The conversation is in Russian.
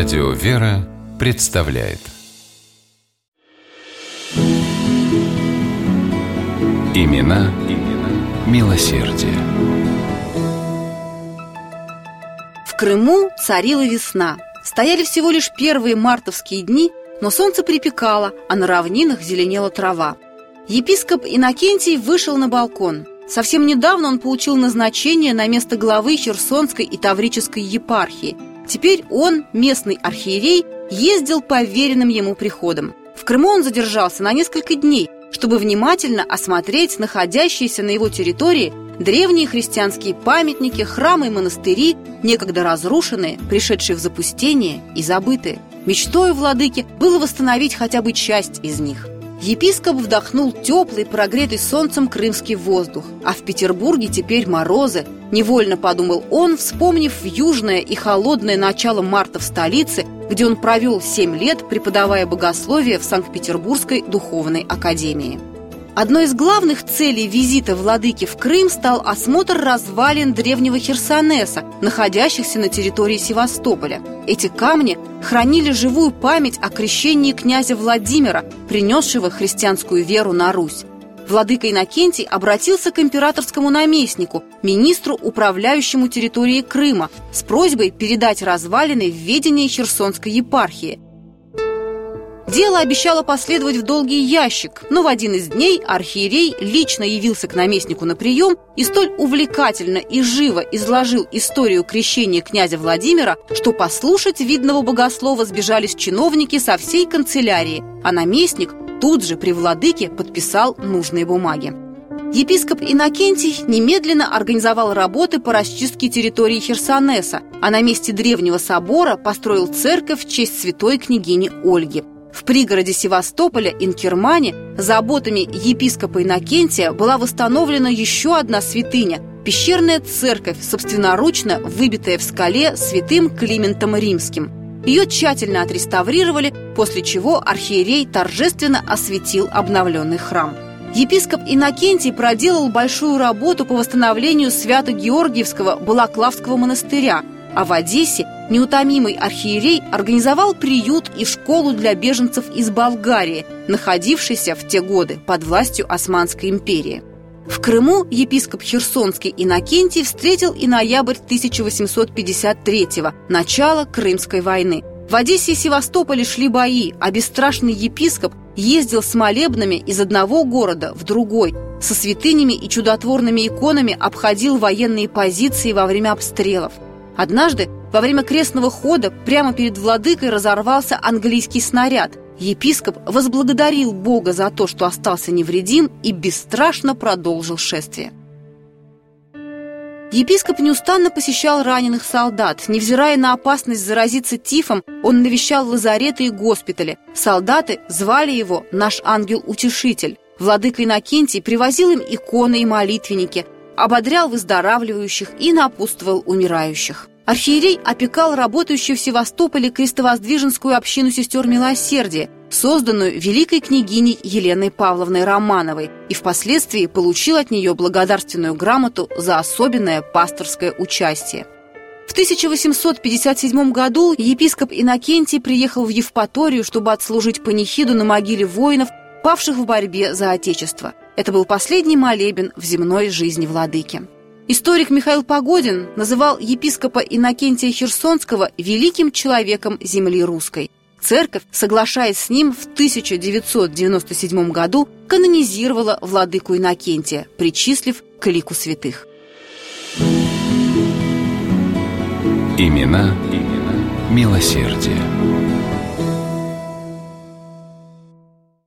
Радио «Вера» представляет Имена, имена милосердие. В Крыму царила весна. Стояли всего лишь первые мартовские дни, но солнце припекало, а на равнинах зеленела трава. Епископ Иннокентий вышел на балкон. Совсем недавно он получил назначение на место главы Херсонской и Таврической епархии. Теперь он, местный архиерей, ездил по веренным ему приходам. В Крыму он задержался на несколько дней – чтобы внимательно осмотреть находящиеся на его территории древние христианские памятники, храмы и монастыри, некогда разрушенные, пришедшие в запустение и забытые. Мечтой владыки было восстановить хотя бы часть из них. Епископ вдохнул теплый, прогретый солнцем крымский воздух, а в Петербурге теперь морозы. Невольно подумал он, вспомнив южное и холодное начало марта в столице, где он провел семь лет, преподавая богословие в Санкт-Петербургской духовной академии. Одной из главных целей визита владыки в Крым стал осмотр развалин древнего Херсонеса, находящихся на территории Севастополя. Эти камни хранили живую память о крещении князя Владимира, принесшего христианскую веру на Русь владыка Иннокентий обратился к императорскому наместнику, министру, управляющему территорией Крыма, с просьбой передать развалины в ведение Херсонской епархии. Дело обещало последовать в долгий ящик, но в один из дней архиерей лично явился к наместнику на прием и столь увлекательно и живо изложил историю крещения князя Владимира, что послушать видного богослова сбежались чиновники со всей канцелярии, а наместник тут же при владыке подписал нужные бумаги. Епископ Иннокентий немедленно организовал работы по расчистке территории Херсонеса, а на месте древнего собора построил церковь в честь святой княгини Ольги. В пригороде Севастополя, Инкермане, заботами епископа Иннокентия была восстановлена еще одна святыня – пещерная церковь, собственноручно выбитая в скале святым Климентом Римским – ее тщательно отреставрировали, после чего архиерей торжественно осветил обновленный храм. Епископ Иннокентий проделал большую работу по восстановлению Свято-Георгиевского Балаклавского монастыря, а в Одессе неутомимый архиерей организовал приют и школу для беженцев из Болгарии, находившейся в те годы под властью Османской империи. В Крыму епископ Херсонский Иннокентий встретил и ноябрь 1853-го, начало Крымской войны. В Одессе и Севастополе шли бои, а бесстрашный епископ ездил с молебнами из одного города в другой, со святынями и чудотворными иконами обходил военные позиции во время обстрелов. Однажды во время крестного хода прямо перед владыкой разорвался английский снаряд – Епископ возблагодарил Бога за то, что остался невредим и бесстрашно продолжил шествие. Епископ неустанно посещал раненых солдат. Невзирая на опасность заразиться тифом, он навещал лазареты и госпитали. Солдаты звали его «наш ангел-утешитель». Владыка Иннокентий привозил им иконы и молитвенники, ободрял выздоравливающих и напутствовал умирающих. Архиерей опекал работающую в Севастополе крестовоздвиженскую общину сестер Милосердия, созданную великой княгиней Еленой Павловной Романовой, и впоследствии получил от нее благодарственную грамоту за особенное пасторское участие. В 1857 году епископ Иннокентий приехал в Евпаторию, чтобы отслужить панихиду на могиле воинов, павших в борьбе за Отечество. Это был последний молебен в земной жизни владыки. Историк Михаил Погодин называл епископа Иннокентия Херсонского великим человеком земли русской. Церковь, соглашаясь с ним, в 1997 году канонизировала владыку Иннокентия, причислив к лику святых. Имена, имена милосердие.